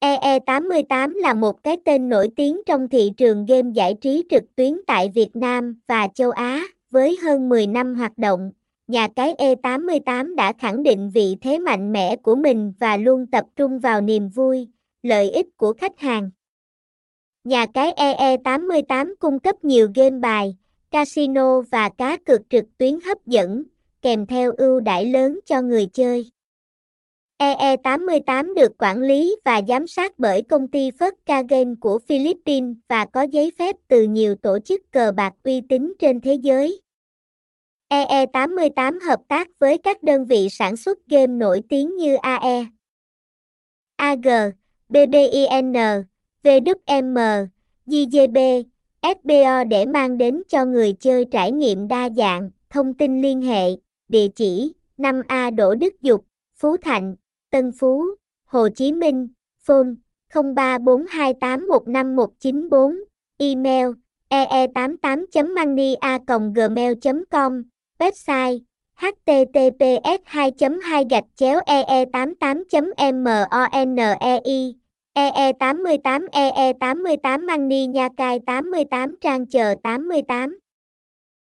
EE88 là một cái tên nổi tiếng trong thị trường game giải trí trực tuyến tại Việt Nam và châu Á, với hơn 10 năm hoạt động. Nhà cái E88 đã khẳng định vị thế mạnh mẽ của mình và luôn tập trung vào niềm vui, lợi ích của khách hàng. Nhà cái EE88 cung cấp nhiều game bài, casino và cá cược trực tuyến hấp dẫn, kèm theo ưu đãi lớn cho người chơi. EE88 được quản lý và giám sát bởi công ty Fosca Game của Philippines và có giấy phép từ nhiều tổ chức cờ bạc uy tín trên thế giới. EE88 hợp tác với các đơn vị sản xuất game nổi tiếng như AE, AG, BBIN, VWM, JJB, SBO để mang đến cho người chơi trải nghiệm đa dạng. Thông tin liên hệ, địa chỉ 5A Đỗ Đức Dục, Phú Thạnh, Tân Phú, Hồ Chí Minh, phone 0342815194, email ee88.mania.gmail.com, website https 2 2 gạch chéo ee 88 monei EE88 EE88 Mani Nha Cai 88 Trang chờ 88